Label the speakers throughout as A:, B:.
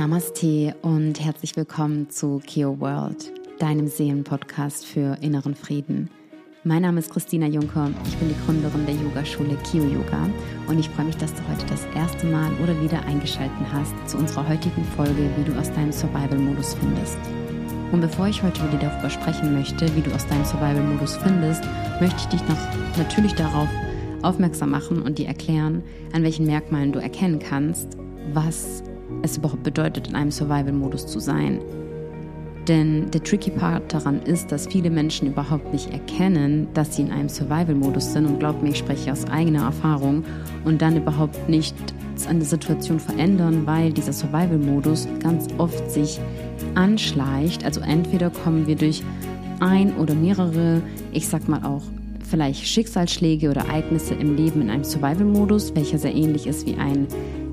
A: Namaste und herzlich willkommen zu Kio World, deinem Seelenpodcast für inneren Frieden. Mein Name ist Christina Juncker, ich bin die Gründerin der Yogaschule Kio Yoga und ich freue mich, dass du heute das erste Mal oder wieder eingeschaltet hast zu unserer heutigen Folge, wie du aus deinem Survival-Modus findest. Und bevor ich heute mit dir darüber sprechen möchte, wie du aus deinem Survival-Modus findest, möchte ich dich noch natürlich darauf aufmerksam machen und dir erklären, an welchen Merkmalen du erkennen kannst, was es überhaupt bedeutet, in einem Survival-Modus zu sein. Denn der tricky Part daran ist, dass viele Menschen überhaupt nicht erkennen, dass sie in einem Survival-Modus sind. Und glaub mir, ich spreche aus eigener Erfahrung und dann überhaupt nicht an der Situation verändern, weil dieser Survival-Modus ganz oft sich anschleicht. Also entweder kommen wir durch ein oder mehrere, ich sag mal auch vielleicht Schicksalsschläge oder Ereignisse im Leben in einem Survival-Modus, welcher sehr ähnlich ist wie ein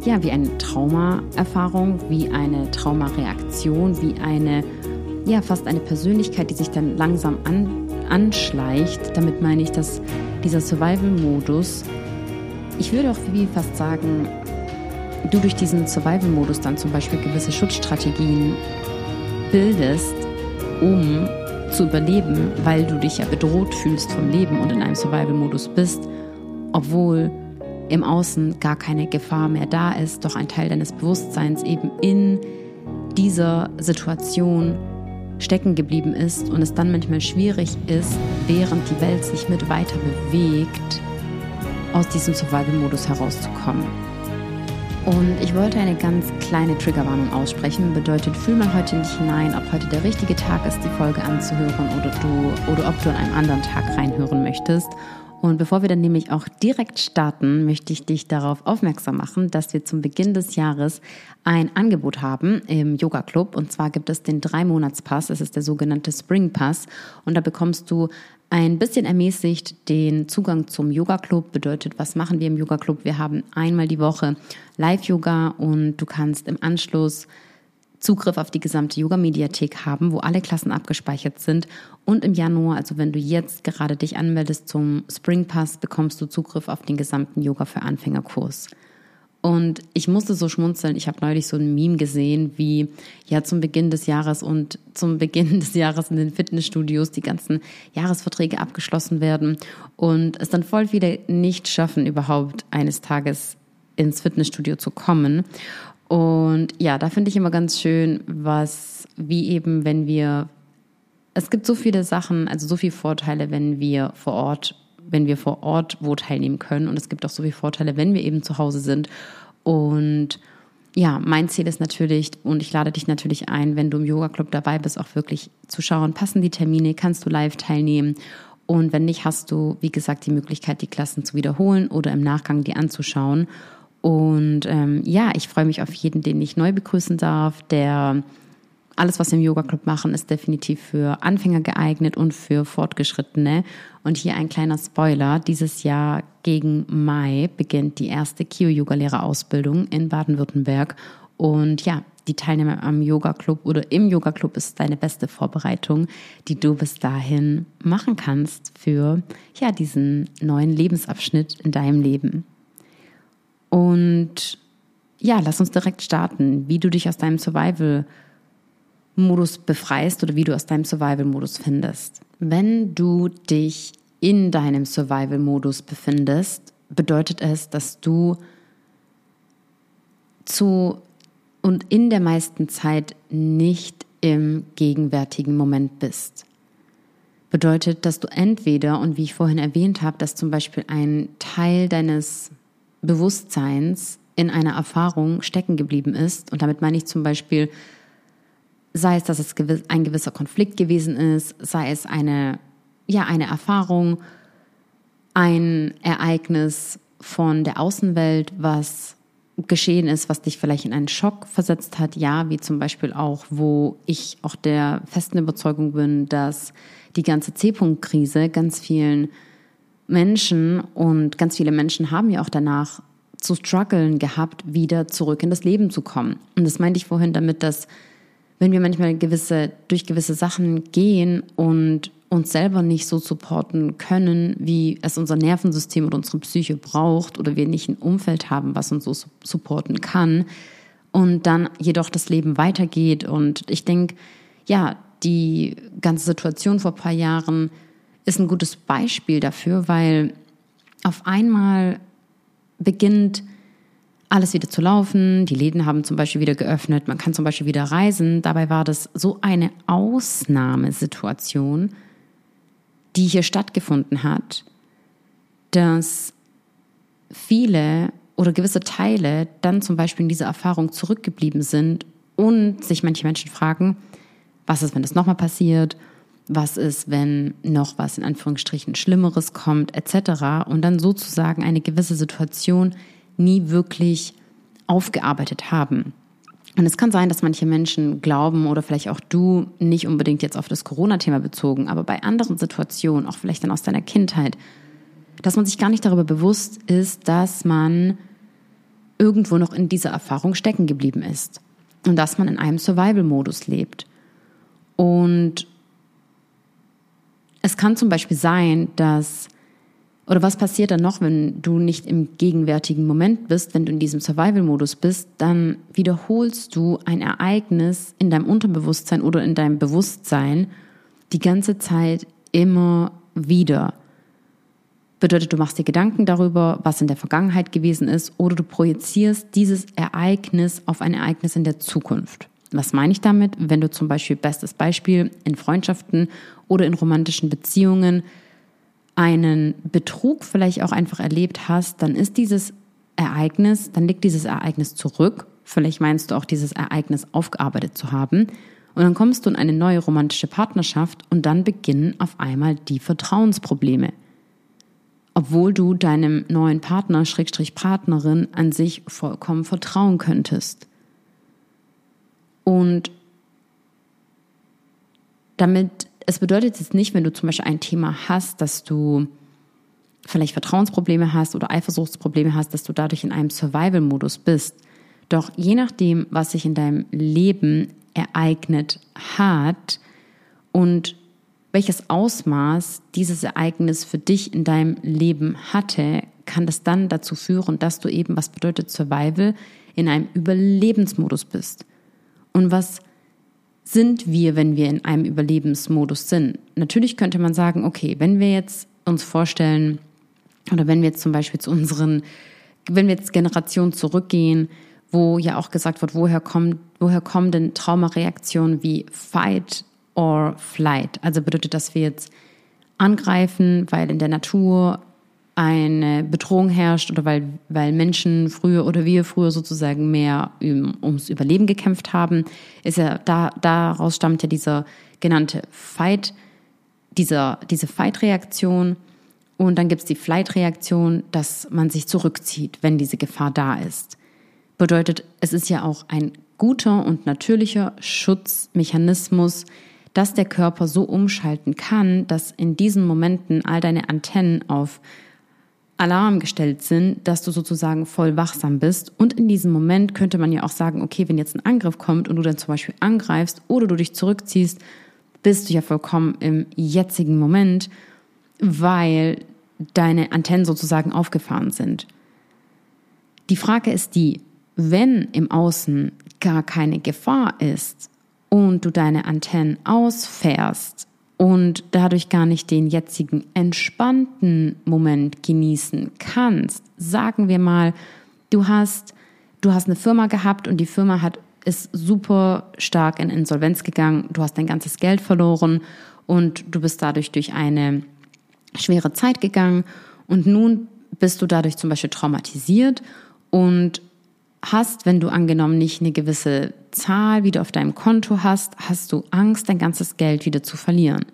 A: ja, wie eine Traumaerfahrung, wie eine Traumareaktion, wie eine, ja, fast eine Persönlichkeit, die sich dann langsam an, anschleicht. Damit meine ich, dass dieser Survival-Modus, ich würde auch wie fast sagen, du durch diesen Survival-Modus dann zum Beispiel gewisse Schutzstrategien bildest, um zu überleben, weil du dich ja bedroht fühlst vom Leben und in einem Survival-Modus bist, obwohl im Außen gar keine Gefahr mehr da ist, doch ein Teil deines Bewusstseins eben in dieser Situation stecken geblieben ist und es dann manchmal schwierig ist, während die Welt sich mit weiter bewegt, aus diesem Survival-Modus herauszukommen. Und ich wollte eine ganz kleine Triggerwarnung aussprechen. Bedeutet, fühl mal heute nicht hinein, ob heute der richtige Tag ist, die Folge anzuhören oder du oder ob du an einem anderen Tag reinhören möchtest. Und bevor wir dann nämlich auch direkt starten, möchte ich dich darauf aufmerksam machen, dass wir zum Beginn des Jahres ein Angebot haben im Yoga Club. Und zwar gibt es den Drei-Monats-Pass. Es ist der sogenannte Spring Pass. Und da bekommst du ein bisschen ermäßigt den Zugang zum Yoga Club. Bedeutet, was machen wir im Yoga Club? Wir haben einmal die Woche Live-Yoga und du kannst im Anschluss Zugriff auf die gesamte Yoga-Mediathek haben, wo alle Klassen abgespeichert sind. Und im Januar, also wenn du jetzt gerade dich anmeldest zum Spring Pass, bekommst du Zugriff auf den gesamten Yoga für Anfängerkurs. Und ich musste so schmunzeln. Ich habe neulich so ein Meme gesehen, wie ja zum Beginn des Jahres und zum Beginn des Jahres in den Fitnessstudios die ganzen Jahresverträge abgeschlossen werden und es dann voll viele nicht schaffen, überhaupt eines Tages ins Fitnessstudio zu kommen. Und ja, da finde ich immer ganz schön, was, wie eben, wenn wir, es gibt so viele Sachen, also so viele Vorteile, wenn wir vor Ort, wenn wir vor Ort wo teilnehmen können. Und es gibt auch so viele Vorteile, wenn wir eben zu Hause sind. Und ja, mein Ziel ist natürlich, und ich lade dich natürlich ein, wenn du im Yoga Club dabei bist, auch wirklich zu schauen, passen die Termine, kannst du live teilnehmen. Und wenn nicht, hast du, wie gesagt, die Möglichkeit, die Klassen zu wiederholen oder im Nachgang die anzuschauen. Und ähm, ja, ich freue mich auf jeden, den ich neu begrüßen darf. Der alles, was wir im Yoga Club machen, ist definitiv für Anfänger geeignet und für Fortgeschrittene. Und hier ein kleiner Spoiler. Dieses Jahr gegen Mai beginnt die erste Kio-Yoga-Lehrerausbildung in Baden-Württemberg. Und ja, die Teilnehmer am Yoga Club oder im Yoga Club ist deine beste Vorbereitung, die du bis dahin machen kannst für ja, diesen neuen Lebensabschnitt in deinem Leben. Und ja, lass uns direkt starten, wie du dich aus deinem Survival-Modus befreist oder wie du aus deinem Survival-Modus findest. Wenn du dich in deinem Survival-Modus befindest, bedeutet es, dass du zu und in der meisten Zeit nicht im gegenwärtigen Moment bist. Bedeutet, dass du entweder, und wie ich vorhin erwähnt habe, dass zum Beispiel ein Teil deines Bewusstseins in einer Erfahrung stecken geblieben ist. Und damit meine ich zum Beispiel, sei es, dass es ein gewisser Konflikt gewesen ist, sei es eine, ja, eine Erfahrung, ein Ereignis von der Außenwelt, was geschehen ist, was dich vielleicht in einen Schock versetzt hat, ja, wie zum Beispiel auch, wo ich auch der festen Überzeugung bin, dass die ganze C-Punkt-Krise ganz vielen Menschen und ganz viele Menschen haben ja auch danach zu strugglen gehabt, wieder zurück in das Leben zu kommen. Und das meinte ich vorhin damit, dass wenn wir manchmal gewisse, durch gewisse Sachen gehen und uns selber nicht so supporten können, wie es unser Nervensystem oder unsere Psyche braucht oder wir nicht ein Umfeld haben, was uns so supporten kann, und dann jedoch das Leben weitergeht. Und ich denke, ja, die ganze Situation vor ein paar Jahren ist ein gutes Beispiel dafür, weil auf einmal beginnt alles wieder zu laufen, die Läden haben zum Beispiel wieder geöffnet, man kann zum Beispiel wieder reisen. Dabei war das so eine Ausnahmesituation, die hier stattgefunden hat, dass viele oder gewisse Teile dann zum Beispiel in dieser Erfahrung zurückgeblieben sind und sich manche Menschen fragen, was ist, wenn das nochmal passiert? Was ist, wenn noch was in Anführungsstrichen Schlimmeres kommt, etc. Und dann sozusagen eine gewisse Situation nie wirklich aufgearbeitet haben. Und es kann sein, dass manche Menschen glauben oder vielleicht auch du, nicht unbedingt jetzt auf das Corona-Thema bezogen, aber bei anderen Situationen, auch vielleicht dann aus deiner Kindheit, dass man sich gar nicht darüber bewusst ist, dass man irgendwo noch in dieser Erfahrung stecken geblieben ist und dass man in einem Survival-Modus lebt. Und es kann zum Beispiel sein, dass, oder was passiert dann noch, wenn du nicht im gegenwärtigen Moment bist, wenn du in diesem Survival-Modus bist, dann wiederholst du ein Ereignis in deinem Unterbewusstsein oder in deinem Bewusstsein die ganze Zeit immer wieder. Bedeutet, du machst dir Gedanken darüber, was in der Vergangenheit gewesen ist, oder du projizierst dieses Ereignis auf ein Ereignis in der Zukunft. Was meine ich damit? Wenn du zum Beispiel, bestes Beispiel, in Freundschaften oder in romantischen Beziehungen einen Betrug vielleicht auch einfach erlebt hast, dann ist dieses Ereignis, dann liegt dieses Ereignis zurück. Vielleicht meinst du auch dieses Ereignis aufgearbeitet zu haben. Und dann kommst du in eine neue romantische Partnerschaft und dann beginnen auf einmal die Vertrauensprobleme obwohl du deinem neuen Partner, Schrägstrich Partnerin, an sich vollkommen vertrauen könntest. Und damit, es bedeutet jetzt nicht, wenn du zum Beispiel ein Thema hast, dass du vielleicht Vertrauensprobleme hast oder Eifersuchtsprobleme hast, dass du dadurch in einem Survival-Modus bist. Doch je nachdem, was sich in deinem Leben ereignet hat und welches Ausmaß dieses Ereignis für dich in deinem Leben hatte, kann das dann dazu führen, dass du eben, was bedeutet Survival, in einem Überlebensmodus bist. Und was sind wir, wenn wir in einem Überlebensmodus sind? Natürlich könnte man sagen, okay, wenn wir jetzt uns vorstellen, oder wenn wir jetzt zum Beispiel zu unseren, wenn wir jetzt Generationen zurückgehen, wo ja auch gesagt wird, woher kommen, woher kommen denn Traumareaktionen wie Fight, or flight. Also bedeutet, dass wir jetzt angreifen, weil in der Natur eine Bedrohung herrscht oder weil, weil Menschen früher oder wir früher sozusagen mehr ums Überleben gekämpft haben, ist ja da, daraus stammt ja dieser genannte Fight, dieser, diese Fight-Reaktion. Und dann gibt es die Flight-Reaktion, dass man sich zurückzieht, wenn diese Gefahr da ist. Bedeutet, es ist ja auch ein guter und natürlicher Schutzmechanismus, dass der Körper so umschalten kann, dass in diesen Momenten all deine Antennen auf Alarm gestellt sind, dass du sozusagen voll wachsam bist. Und in diesem Moment könnte man ja auch sagen, okay, wenn jetzt ein Angriff kommt und du dann zum Beispiel angreifst oder du dich zurückziehst, bist du ja vollkommen im jetzigen Moment, weil deine Antennen sozusagen aufgefahren sind. Die Frage ist die, wenn im Außen gar keine Gefahr ist, und du deine Antennen ausfährst und dadurch gar nicht den jetzigen entspannten Moment genießen kannst, sagen wir mal, du hast, du hast eine Firma gehabt und die Firma hat, ist super stark in Insolvenz gegangen, du hast dein ganzes Geld verloren und du bist dadurch durch eine schwere Zeit gegangen und nun bist du dadurch zum Beispiel traumatisiert und hast, wenn du angenommen nicht eine gewisse Zahl wieder auf deinem Konto hast, hast du Angst, dein ganzes Geld wieder zu verlieren.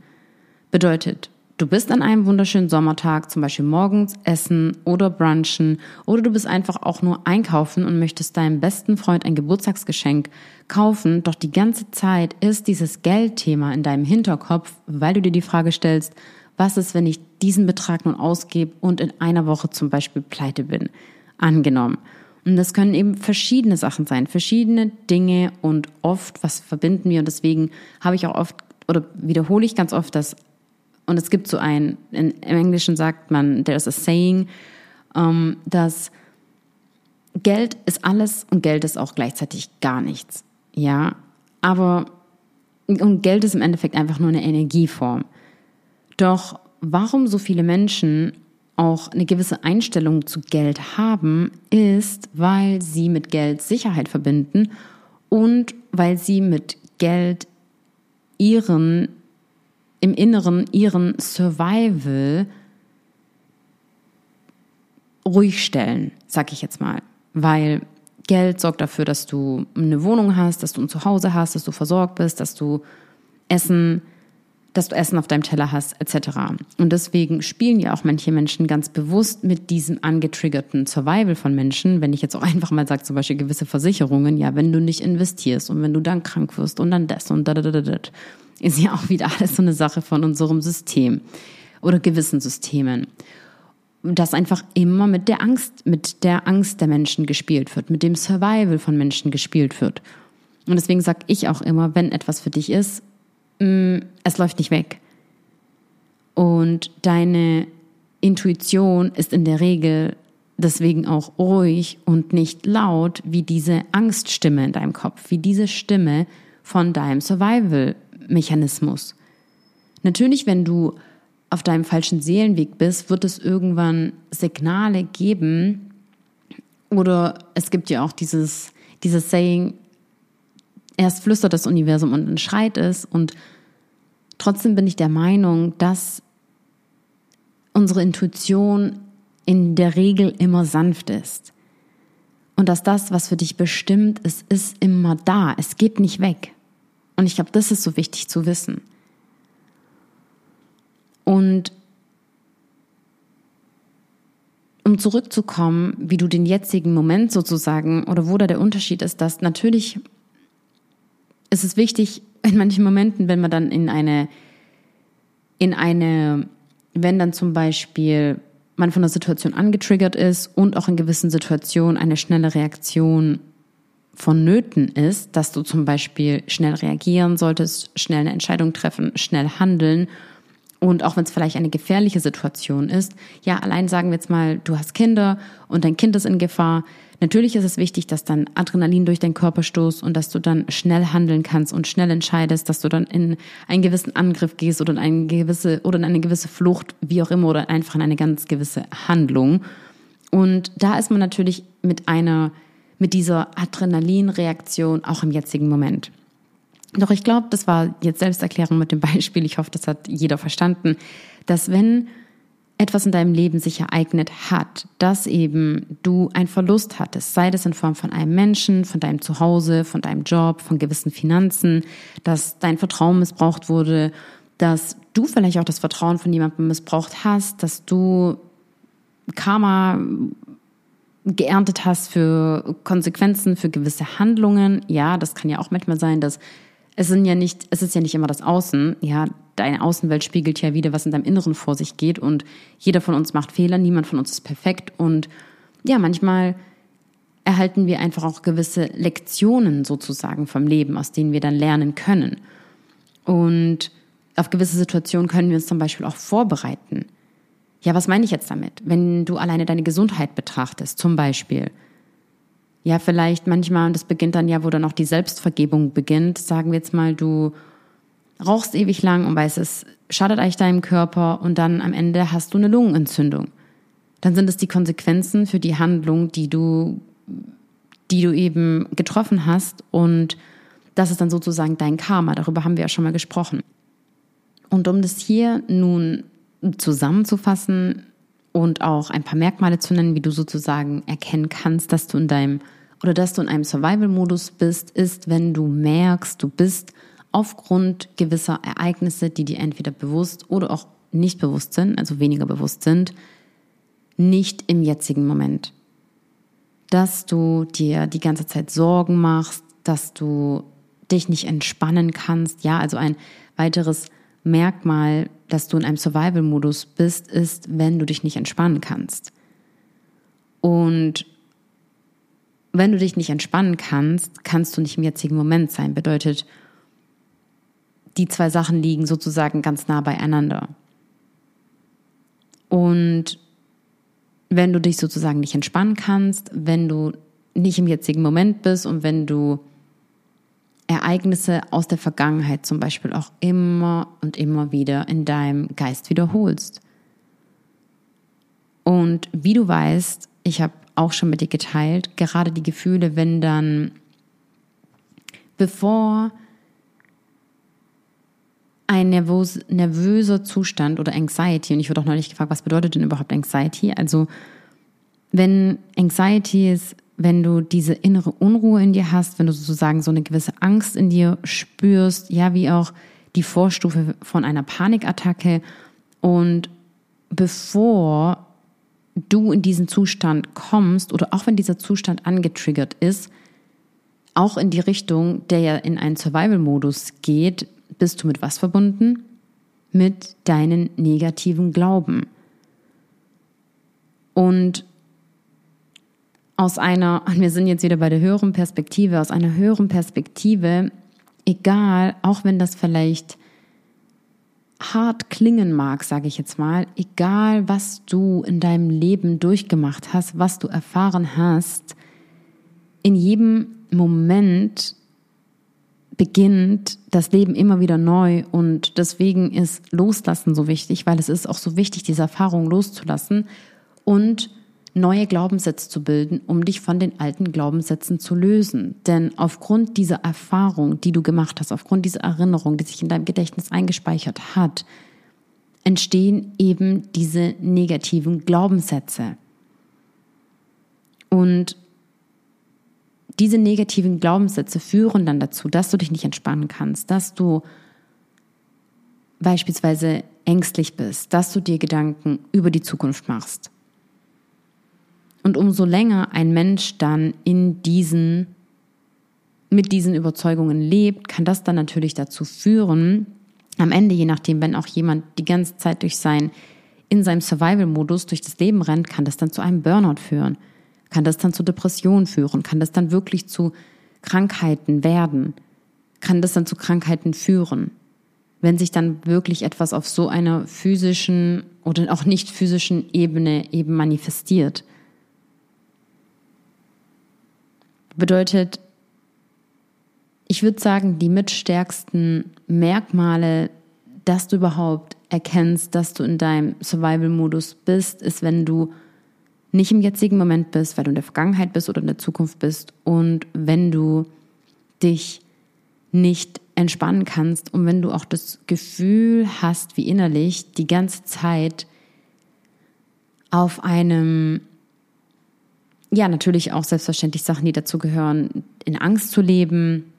A: Bedeutet, du bist an einem wunderschönen Sommertag, zum Beispiel morgens essen oder brunchen, oder du bist einfach auch nur einkaufen und möchtest deinem besten Freund ein Geburtstagsgeschenk kaufen, doch die ganze Zeit ist dieses Geldthema in deinem Hinterkopf, weil du dir die Frage stellst, was ist, wenn ich diesen Betrag nun ausgebe und in einer Woche zum Beispiel pleite bin? Angenommen. Und das können eben verschiedene Sachen sein, verschiedene Dinge und oft, was verbinden wir. Und deswegen habe ich auch oft oder wiederhole ich ganz oft das, und es gibt so ein, in, im Englischen sagt man, there's a saying, ähm, dass Geld ist alles und Geld ist auch gleichzeitig gar nichts. Ja, aber und Geld ist im Endeffekt einfach nur eine Energieform. Doch warum so viele Menschen auch eine gewisse Einstellung zu Geld haben, ist, weil sie mit Geld Sicherheit verbinden und weil sie mit Geld ihren im Inneren ihren Survival ruhig stellen, sag ich jetzt mal, weil Geld sorgt dafür, dass du eine Wohnung hast, dass du ein Zuhause hast, dass du versorgt bist, dass du Essen, dass du Essen auf deinem Teller hast, etc. Und deswegen spielen ja auch manche Menschen ganz bewusst mit diesem angetriggerten Survival von Menschen. Wenn ich jetzt auch einfach mal sage, zum Beispiel gewisse Versicherungen, ja, wenn du nicht investierst und wenn du dann krank wirst und dann das und da, da, da, da, ist ja auch wieder alles so eine Sache von unserem System oder gewissen Systemen dass einfach immer mit der Angst, mit der Angst der Menschen gespielt wird, mit dem Survival von Menschen gespielt wird. Und deswegen sage ich auch immer, wenn etwas für dich ist, mm, es läuft nicht weg. Und deine Intuition ist in der Regel deswegen auch ruhig und nicht laut wie diese Angststimme in deinem Kopf, wie diese Stimme von deinem Survival-Mechanismus. Natürlich, wenn du auf deinem falschen Seelenweg bist, wird es irgendwann Signale geben. Oder es gibt ja auch dieses, dieses Saying, erst flüstert das Universum und dann schreit es. Und trotzdem bin ich der Meinung, dass unsere Intuition in der Regel immer sanft ist. Und dass das, was für dich bestimmt ist, ist immer da. Es geht nicht weg. Und ich glaube, das ist so wichtig zu wissen. Und um zurückzukommen, wie du den jetzigen Moment sozusagen oder wo da der Unterschied ist, dass natürlich ist es wichtig, in manchen Momenten, wenn man dann in eine, in eine, wenn dann zum Beispiel man von der Situation angetriggert ist und auch in gewissen Situationen eine schnelle Reaktion vonnöten ist, dass du zum Beispiel schnell reagieren solltest, schnell eine Entscheidung treffen, schnell handeln und auch wenn es vielleicht eine gefährliche Situation ist, ja, allein sagen wir jetzt mal, du hast Kinder und dein Kind ist in Gefahr. Natürlich ist es wichtig, dass dann Adrenalin durch deinen Körper stoßt und dass du dann schnell handeln kannst und schnell entscheidest, dass du dann in einen gewissen Angriff gehst oder in eine gewisse, oder in eine gewisse Flucht, wie auch immer, oder einfach in eine ganz gewisse Handlung. Und da ist man natürlich mit einer, mit dieser Adrenalinreaktion auch im jetzigen Moment. Doch ich glaube, das war jetzt Selbsterklärung mit dem Beispiel. Ich hoffe, das hat jeder verstanden, dass wenn etwas in deinem Leben sich ereignet hat, dass eben du einen Verlust hattest, sei das in Form von einem Menschen, von deinem Zuhause, von deinem Job, von gewissen Finanzen, dass dein Vertrauen missbraucht wurde, dass du vielleicht auch das Vertrauen von jemandem missbraucht hast, dass du Karma geerntet hast für Konsequenzen, für gewisse Handlungen. Ja, das kann ja auch manchmal sein, dass es sind ja nicht, es ist ja nicht immer das Außen. Ja, deine Außenwelt spiegelt ja wieder, was in deinem Inneren vor sich geht und jeder von uns macht Fehler, niemand von uns ist perfekt und ja, manchmal erhalten wir einfach auch gewisse Lektionen sozusagen vom Leben, aus denen wir dann lernen können. Und auf gewisse Situationen können wir uns zum Beispiel auch vorbereiten. Ja, was meine ich jetzt damit? Wenn du alleine deine Gesundheit betrachtest, zum Beispiel, ja, vielleicht manchmal, und das beginnt dann ja, wo dann auch die Selbstvergebung beginnt, sagen wir jetzt mal, du rauchst ewig lang und weißt, es schadet eigentlich deinem Körper und dann am Ende hast du eine Lungenentzündung. Dann sind es die Konsequenzen für die Handlung, die du, die du eben getroffen hast und das ist dann sozusagen dein Karma. Darüber haben wir ja schon mal gesprochen. Und um das hier nun zusammenzufassen, und auch ein paar Merkmale zu nennen, wie du sozusagen erkennen kannst, dass du in deinem oder dass du in einem Survival-Modus bist, ist, wenn du merkst, du bist aufgrund gewisser Ereignisse, die dir entweder bewusst oder auch nicht bewusst sind, also weniger bewusst sind, nicht im jetzigen Moment. Dass du dir die ganze Zeit Sorgen machst, dass du dich nicht entspannen kannst. Ja, also ein weiteres Merkmal, dass du in einem Survival-Modus bist, ist, wenn du dich nicht entspannen kannst. Und wenn du dich nicht entspannen kannst, kannst du nicht im jetzigen Moment sein. Bedeutet, die zwei Sachen liegen sozusagen ganz nah beieinander. Und wenn du dich sozusagen nicht entspannen kannst, wenn du nicht im jetzigen Moment bist und wenn du Ereignisse aus der Vergangenheit zum Beispiel auch immer und immer wieder in deinem Geist wiederholst. Und wie du weißt, ich habe auch schon mit dir geteilt, gerade die Gefühle, wenn dann, bevor ein nervös, nervöser Zustand oder Anxiety, und ich wurde auch neulich gefragt, was bedeutet denn überhaupt Anxiety? Also, wenn Anxiety ist, wenn du diese innere Unruhe in dir hast, wenn du sozusagen so eine gewisse Angst in dir spürst, ja, wie auch die Vorstufe von einer Panikattacke. Und bevor du in diesen Zustand kommst oder auch wenn dieser Zustand angetriggert ist, auch in die Richtung, der ja in einen Survival-Modus geht, bist du mit was verbunden? Mit deinen negativen Glauben. Und aus einer, wir sind jetzt wieder bei der höheren Perspektive, aus einer höheren Perspektive, egal, auch wenn das vielleicht hart klingen mag, sage ich jetzt mal, egal was du in deinem Leben durchgemacht hast, was du erfahren hast, in jedem Moment beginnt das Leben immer wieder neu und deswegen ist Loslassen so wichtig, weil es ist auch so wichtig, diese Erfahrung loszulassen und neue Glaubenssätze zu bilden, um dich von den alten Glaubenssätzen zu lösen. Denn aufgrund dieser Erfahrung, die du gemacht hast, aufgrund dieser Erinnerung, die sich in deinem Gedächtnis eingespeichert hat, entstehen eben diese negativen Glaubenssätze. Und diese negativen Glaubenssätze führen dann dazu, dass du dich nicht entspannen kannst, dass du beispielsweise ängstlich bist, dass du dir Gedanken über die Zukunft machst, und umso länger ein Mensch dann in diesen, mit diesen Überzeugungen lebt, kann das dann natürlich dazu führen, am Ende, je nachdem, wenn auch jemand die ganze Zeit durch sein, in seinem Survival-Modus durch das Leben rennt, kann das dann zu einem Burnout führen, kann das dann zu Depressionen führen, kann das dann wirklich zu Krankheiten werden, kann das dann zu Krankheiten führen. Wenn sich dann wirklich etwas auf so einer physischen oder auch nicht physischen Ebene eben manifestiert. Bedeutet, ich würde sagen, die mitstärksten Merkmale, dass du überhaupt erkennst, dass du in deinem Survival-Modus bist, ist, wenn du nicht im jetzigen Moment bist, weil du in der Vergangenheit bist oder in der Zukunft bist und wenn du dich nicht entspannen kannst und wenn du auch das Gefühl hast, wie innerlich die ganze Zeit auf einem ja, natürlich auch selbstverständlich Sachen, die dazu gehören, in Angst zu leben,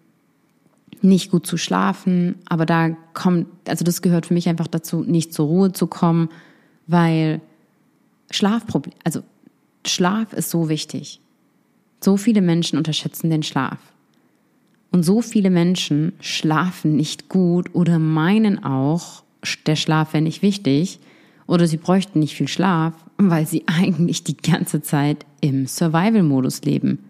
A: nicht gut zu schlafen, aber da kommt, also das gehört für mich einfach dazu, nicht zur Ruhe zu kommen, weil Schlafproblem, also Schlaf ist so wichtig. So viele Menschen unterschätzen den Schlaf. Und so viele Menschen schlafen nicht gut oder meinen auch, der Schlaf wäre nicht wichtig oder sie bräuchten nicht viel Schlaf, weil sie eigentlich die ganze Zeit im Survival-Modus leben.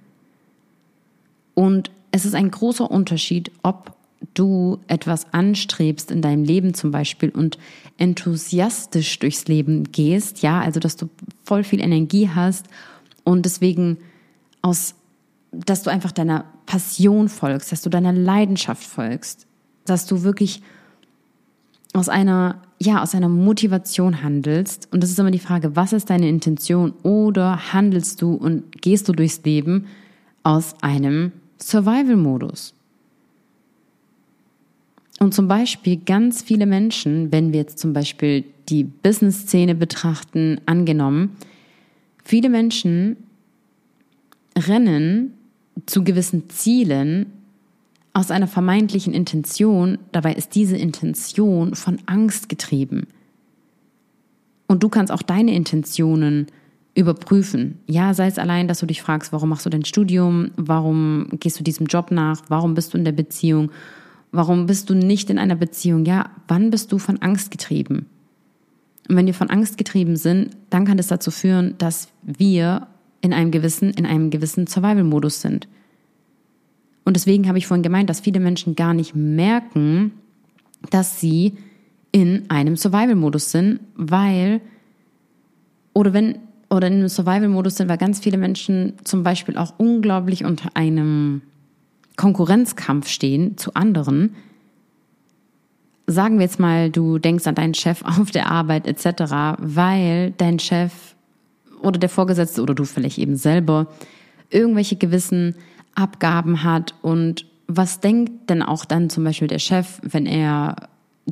A: Und es ist ein großer Unterschied, ob du etwas anstrebst in deinem Leben zum Beispiel und enthusiastisch durchs Leben gehst, ja, also dass du voll viel Energie hast und deswegen aus, dass du einfach deiner Passion folgst, dass du deiner Leidenschaft folgst, dass du wirklich aus einer ja, aus einer Motivation handelst, und das ist immer die Frage, was ist deine Intention oder handelst du und gehst du durchs Leben aus einem Survival-Modus? Und zum Beispiel ganz viele Menschen, wenn wir jetzt zum Beispiel die Business-Szene betrachten, angenommen, viele Menschen rennen zu gewissen Zielen aus einer vermeintlichen Intention, dabei ist diese Intention von Angst getrieben. Und du kannst auch deine Intentionen überprüfen. Ja, sei es allein, dass du dich fragst, warum machst du dein Studium, warum gehst du diesem Job nach, warum bist du in der Beziehung, warum bist du nicht in einer Beziehung, ja, wann bist du von Angst getrieben? Und wenn wir von Angst getrieben sind, dann kann das dazu führen, dass wir in einem gewissen, in einem gewissen Survival-Modus sind. Und deswegen habe ich vorhin gemeint, dass viele Menschen gar nicht merken, dass sie in einem Survival-Modus sind, weil, oder wenn, oder in einem Survival-Modus sind, weil ganz viele Menschen zum Beispiel auch unglaublich unter einem Konkurrenzkampf stehen zu anderen. Sagen wir jetzt mal, du denkst an deinen Chef auf der Arbeit etc., weil dein Chef oder der Vorgesetzte oder du vielleicht eben selber irgendwelche gewissen Abgaben hat und was denkt denn auch dann zum Beispiel der Chef, wenn er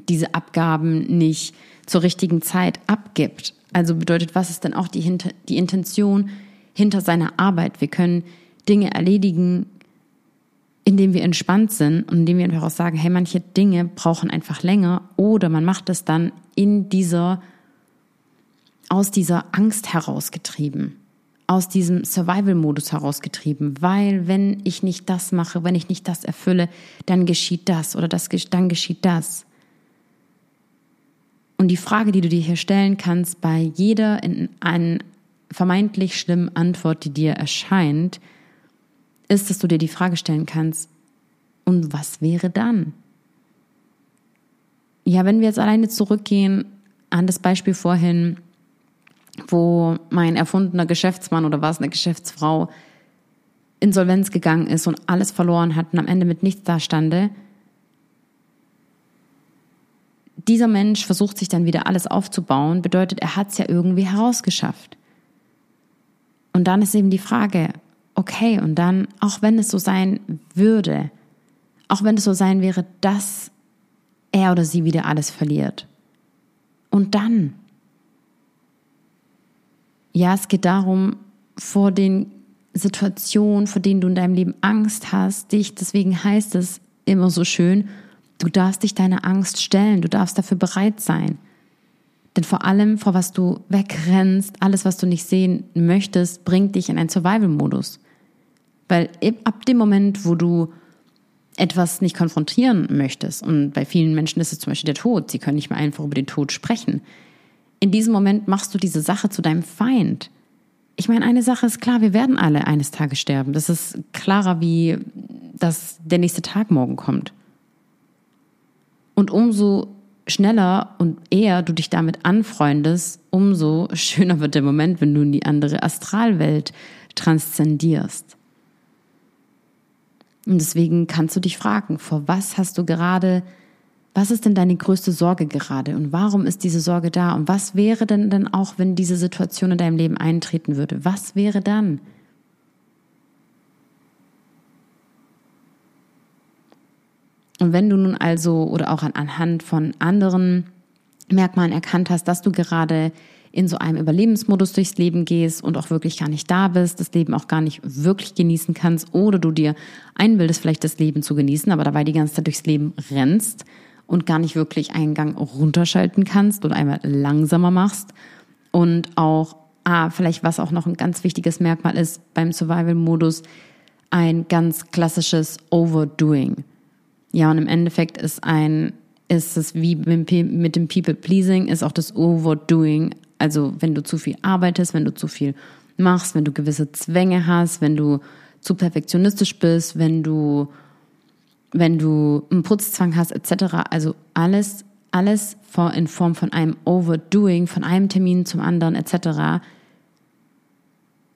A: diese Abgaben nicht zur richtigen Zeit abgibt? Also bedeutet, was ist denn auch die, die Intention hinter seiner Arbeit? Wir können Dinge erledigen, indem wir entspannt sind und indem wir einfach auch sagen, hey, manche Dinge brauchen einfach länger oder man macht es dann in dieser, aus dieser Angst herausgetrieben, aus diesem Survival-Modus herausgetrieben, weil wenn ich nicht das mache, wenn ich nicht das erfülle, dann geschieht das oder das, dann geschieht das. Und die Frage, die du dir hier stellen kannst, bei jeder in einer vermeintlich schlimmen Antwort, die dir erscheint, ist, dass du dir die Frage stellen kannst, und was wäre dann? Ja, wenn wir jetzt alleine zurückgehen an das Beispiel vorhin, wo mein erfundener Geschäftsmann oder war es eine Geschäftsfrau insolvenz gegangen ist und alles verloren hat und am Ende mit nichts dastande, dieser Mensch versucht sich dann wieder alles aufzubauen, bedeutet, er hat es ja irgendwie herausgeschafft. Und dann ist eben die Frage, okay, und dann, auch wenn es so sein würde, auch wenn es so sein wäre, dass er oder sie wieder alles verliert. Und dann, ja, es geht darum, vor den Situationen, vor denen du in deinem Leben Angst hast, dich, deswegen heißt es immer so schön, Du darfst dich deiner Angst stellen, du darfst dafür bereit sein. Denn vor allem, vor was du wegrennst, alles, was du nicht sehen möchtest, bringt dich in einen Survival-Modus. Weil ab dem Moment, wo du etwas nicht konfrontieren möchtest, und bei vielen Menschen ist es zum Beispiel der Tod, sie können nicht mehr einfach über den Tod sprechen, in diesem Moment machst du diese Sache zu deinem Feind. Ich meine, eine Sache ist klar, wir werden alle eines Tages sterben. Das ist klarer, wie dass der nächste Tag morgen kommt. Und umso schneller und eher du dich damit anfreundest, umso schöner wird der Moment, wenn du in die andere Astralwelt transzendierst. Und deswegen kannst du dich fragen, vor was hast du gerade, was ist denn deine größte Sorge gerade und warum ist diese Sorge da und was wäre denn dann auch, wenn diese Situation in deinem Leben eintreten würde? Was wäre dann? Und wenn du nun also oder auch anhand von anderen Merkmalen erkannt hast, dass du gerade in so einem Überlebensmodus durchs Leben gehst und auch wirklich gar nicht da bist, das Leben auch gar nicht wirklich genießen kannst oder du dir einbildest, vielleicht das Leben zu genießen, aber dabei die ganze Zeit durchs Leben rennst und gar nicht wirklich einen Gang runterschalten kannst oder einmal langsamer machst und auch, ah, vielleicht was auch noch ein ganz wichtiges Merkmal ist beim Survival-Modus, ein ganz klassisches Overdoing. Ja, und im Endeffekt ist ein, ist es wie mit dem People Pleasing, ist auch das Overdoing. Also wenn du zu viel arbeitest, wenn du zu viel machst, wenn du gewisse Zwänge hast, wenn du zu perfektionistisch bist, wenn du, wenn du einen Putzzwang hast, etc. Also alles, alles in Form von einem Overdoing, von einem Termin zum anderen, etc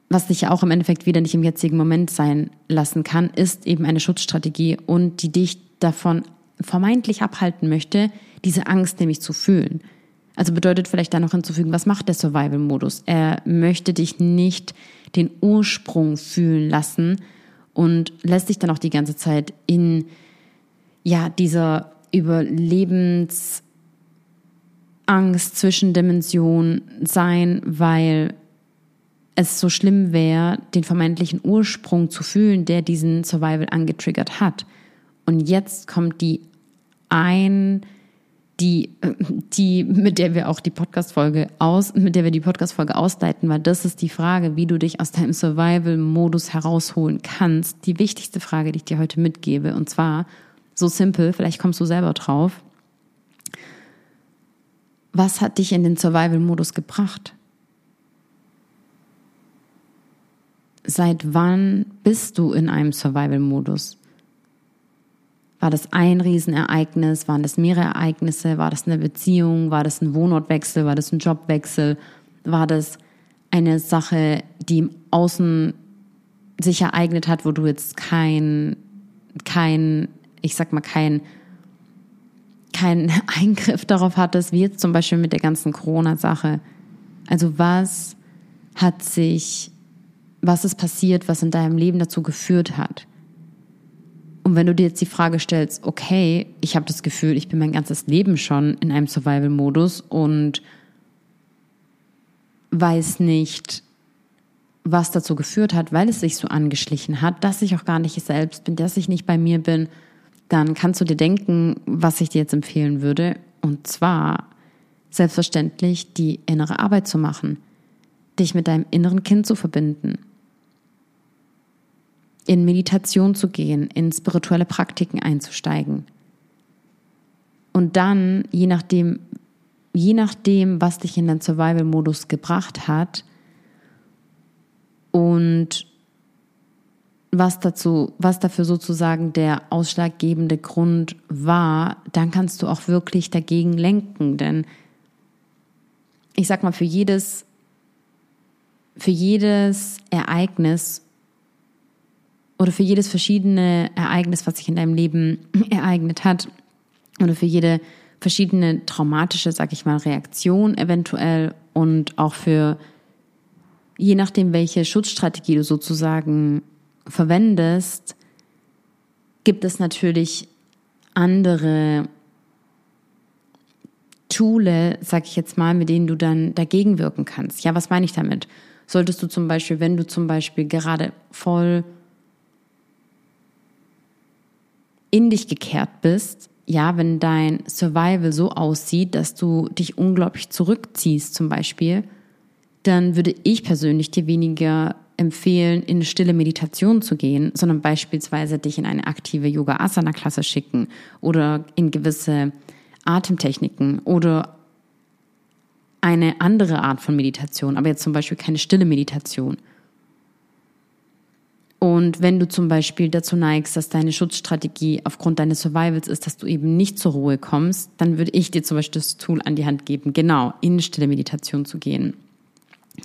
A: was dich ja auch im Endeffekt wieder nicht im jetzigen Moment sein lassen kann, ist eben eine Schutzstrategie und die dich davon vermeintlich abhalten möchte, diese Angst nämlich zu fühlen. Also bedeutet vielleicht da noch hinzufügen, was macht der Survival-Modus? Er möchte dich nicht den Ursprung fühlen lassen und lässt dich dann auch die ganze Zeit in ja dieser Überlebensangst Zwischendimension sein, weil es so schlimm wäre, den vermeintlichen Ursprung zu fühlen, der diesen Survival angetriggert hat. Und jetzt kommt die ein, die, die, mit der wir auch die Podcast-Folge aus, mit der wir die Podcast-Folge ausleiten, weil das ist die Frage, wie du dich aus deinem Survival-Modus herausholen kannst. Die wichtigste Frage, die ich dir heute mitgebe. Und zwar so simpel, vielleicht kommst du selber drauf. Was hat dich in den Survival-Modus gebracht? Seit wann bist du in einem Survival-Modus? War das ein Riesenereignis? Waren das mehrere Ereignisse? War das eine Beziehung? War das ein Wohnortwechsel? War das ein Jobwechsel? War das eine Sache, die im Außen sich ereignet hat, wo du jetzt kein, kein, ich sag mal, kein, kein Eingriff darauf hattest, wie jetzt zum Beispiel mit der ganzen Corona-Sache. Also was hat sich, was ist passiert, was in deinem Leben dazu geführt hat? Und wenn du dir jetzt die Frage stellst, okay, ich habe das Gefühl, ich bin mein ganzes Leben schon in einem Survival-Modus und weiß nicht, was dazu geführt hat, weil es sich so angeschlichen hat, dass ich auch gar nicht selbst bin, dass ich nicht bei mir bin, dann kannst du dir denken, was ich dir jetzt empfehlen würde. Und zwar selbstverständlich die innere Arbeit zu machen, dich mit deinem inneren Kind zu verbinden, in Meditation zu gehen, in spirituelle Praktiken einzusteigen. Und dann, je nachdem, je nachdem, was dich in den Survival-Modus gebracht hat und was dazu, was dafür sozusagen der ausschlaggebende Grund war, dann kannst du auch wirklich dagegen lenken. Denn ich sag mal, für jedes, für jedes Ereignis oder für jedes verschiedene Ereignis, was sich in deinem Leben ereignet hat, oder für jede verschiedene traumatische, sag ich mal, Reaktion eventuell und auch für je nachdem, welche Schutzstrategie du sozusagen verwendest, gibt es natürlich andere Toole, sag ich jetzt mal, mit denen du dann dagegen wirken kannst. Ja, was meine ich damit? Solltest du zum Beispiel, wenn du zum Beispiel gerade voll in dich gekehrt bist, ja, wenn dein Survival so aussieht, dass du dich unglaublich zurückziehst zum Beispiel, dann würde ich persönlich dir weniger empfehlen, in stille Meditation zu gehen, sondern beispielsweise dich in eine aktive Yoga-Asana-Klasse schicken oder in gewisse Atemtechniken oder eine andere Art von Meditation, aber jetzt zum Beispiel keine stille Meditation. Und wenn du zum Beispiel dazu neigst, dass deine Schutzstrategie aufgrund deines Survivals ist, dass du eben nicht zur Ruhe kommst, dann würde ich dir zum Beispiel das Tool an die Hand geben, genau in stille Meditation zu gehen,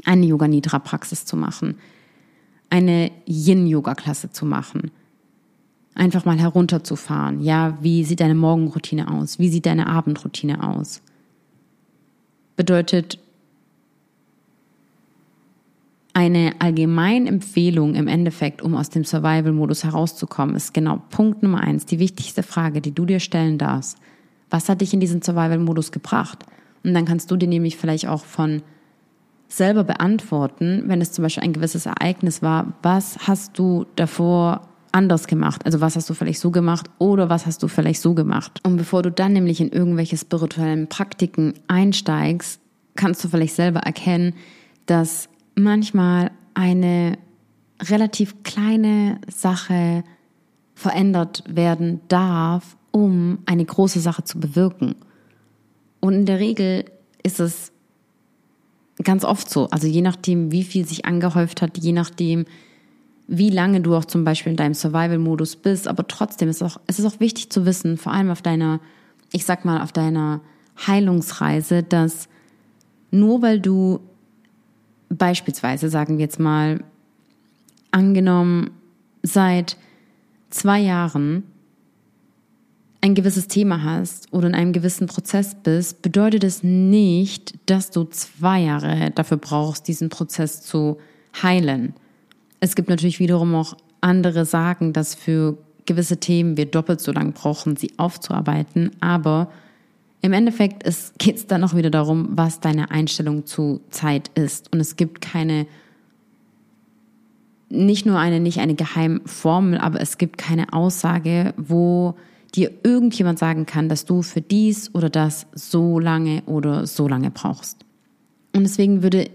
A: eine Yoga Nidra Praxis zu machen, eine Yin Yoga Klasse zu machen, einfach mal herunterzufahren. Ja, wie sieht deine Morgenroutine aus? Wie sieht deine Abendroutine aus? Bedeutet, eine allgemeine Empfehlung im Endeffekt, um aus dem Survival-Modus herauszukommen, ist genau Punkt Nummer eins, die wichtigste Frage, die du dir stellen darfst. Was hat dich in diesen Survival-Modus gebracht? Und dann kannst du dir nämlich vielleicht auch von selber beantworten, wenn es zum Beispiel ein gewisses Ereignis war, was hast du davor anders gemacht? Also was hast du vielleicht so gemacht oder was hast du vielleicht so gemacht? Und bevor du dann nämlich in irgendwelche spirituellen Praktiken einsteigst, kannst du vielleicht selber erkennen, dass manchmal eine relativ kleine Sache verändert werden darf, um eine große Sache zu bewirken. Und in der Regel ist es ganz oft so. Also je nachdem, wie viel sich angehäuft hat, je nachdem, wie lange du auch zum Beispiel in deinem Survival-Modus bist. Aber trotzdem ist auch, es ist auch wichtig zu wissen, vor allem auf deiner, ich sag mal, auf deiner Heilungsreise, dass nur weil du beispielsweise, sagen wir jetzt mal, angenommen, seit zwei Jahren ein gewisses Thema hast oder in einem gewissen Prozess bist, bedeutet es nicht, dass du zwei Jahre dafür brauchst, diesen Prozess zu heilen. Es gibt natürlich wiederum auch andere Sagen, dass für gewisse Themen wir doppelt so lange brauchen, sie aufzuarbeiten, aber im Endeffekt geht es dann auch wieder darum, was deine Einstellung zu Zeit ist. Und es gibt keine, nicht nur eine, nicht eine Geheimformel, aber es gibt keine Aussage, wo dir irgendjemand sagen kann, dass du für dies oder das so lange oder so lange brauchst. Und deswegen würde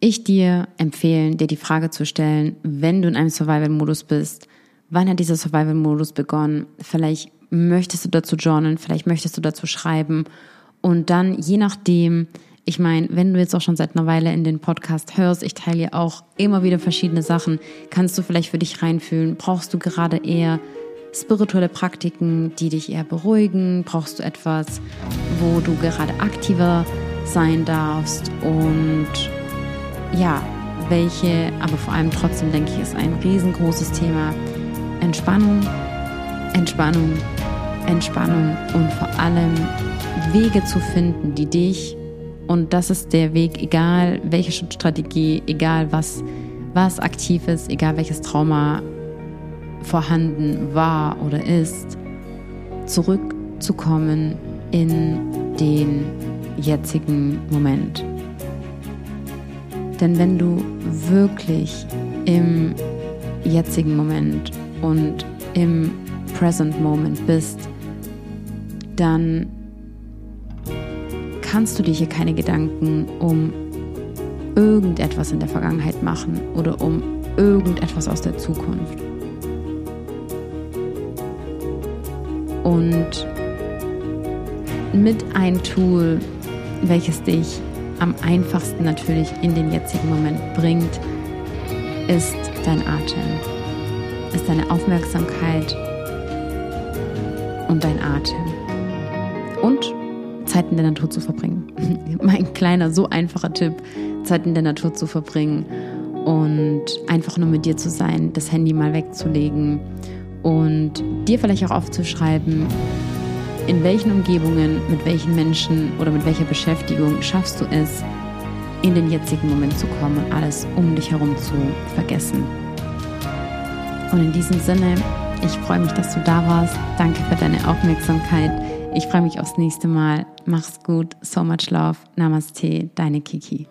A: ich dir empfehlen, dir die Frage zu stellen, wenn du in einem Survival-Modus bist, wann hat dieser Survival-Modus begonnen? Vielleicht möchtest du dazu journalen, vielleicht möchtest du dazu schreiben. Und dann je nachdem, ich meine, wenn du jetzt auch schon seit einer Weile in den Podcast hörst, ich teile ja auch immer wieder verschiedene Sachen, kannst du vielleicht für dich reinfühlen, brauchst du gerade eher spirituelle Praktiken, die dich eher beruhigen, brauchst du etwas, wo du gerade aktiver sein darfst? Und ja, welche, aber vor allem trotzdem denke ich, ist ein riesengroßes Thema. Entspannung, Entspannung, Entspannung und vor allem Wege zu finden, die dich, und das ist der Weg, egal welche Schutzstrategie, egal was, was aktiv ist, egal welches Trauma vorhanden war oder ist, zurückzukommen in den jetzigen Moment. Denn wenn du wirklich im jetzigen Moment und im Present Moment bist, dann kannst du dir hier keine Gedanken um irgendetwas in der Vergangenheit machen oder um irgendetwas aus der Zukunft. Und mit ein Tool, welches dich am einfachsten natürlich in den jetzigen Moment bringt, ist dein Atem, ist deine Aufmerksamkeit und dein Atem. Und Zeit in der Natur zu verbringen. mein kleiner, so einfacher Tipp, Zeit in der Natur zu verbringen und einfach nur mit dir zu sein, das Handy mal wegzulegen und dir vielleicht auch aufzuschreiben, in welchen Umgebungen, mit welchen Menschen oder mit welcher Beschäftigung schaffst du es, in den jetzigen Moment zu kommen und alles um dich herum zu vergessen. Und in diesem Sinne, ich freue mich, dass du da warst. Danke für deine Aufmerksamkeit. Ich freue mich aufs nächste Mal. Mach's gut. So much love. Namaste. Deine Kiki.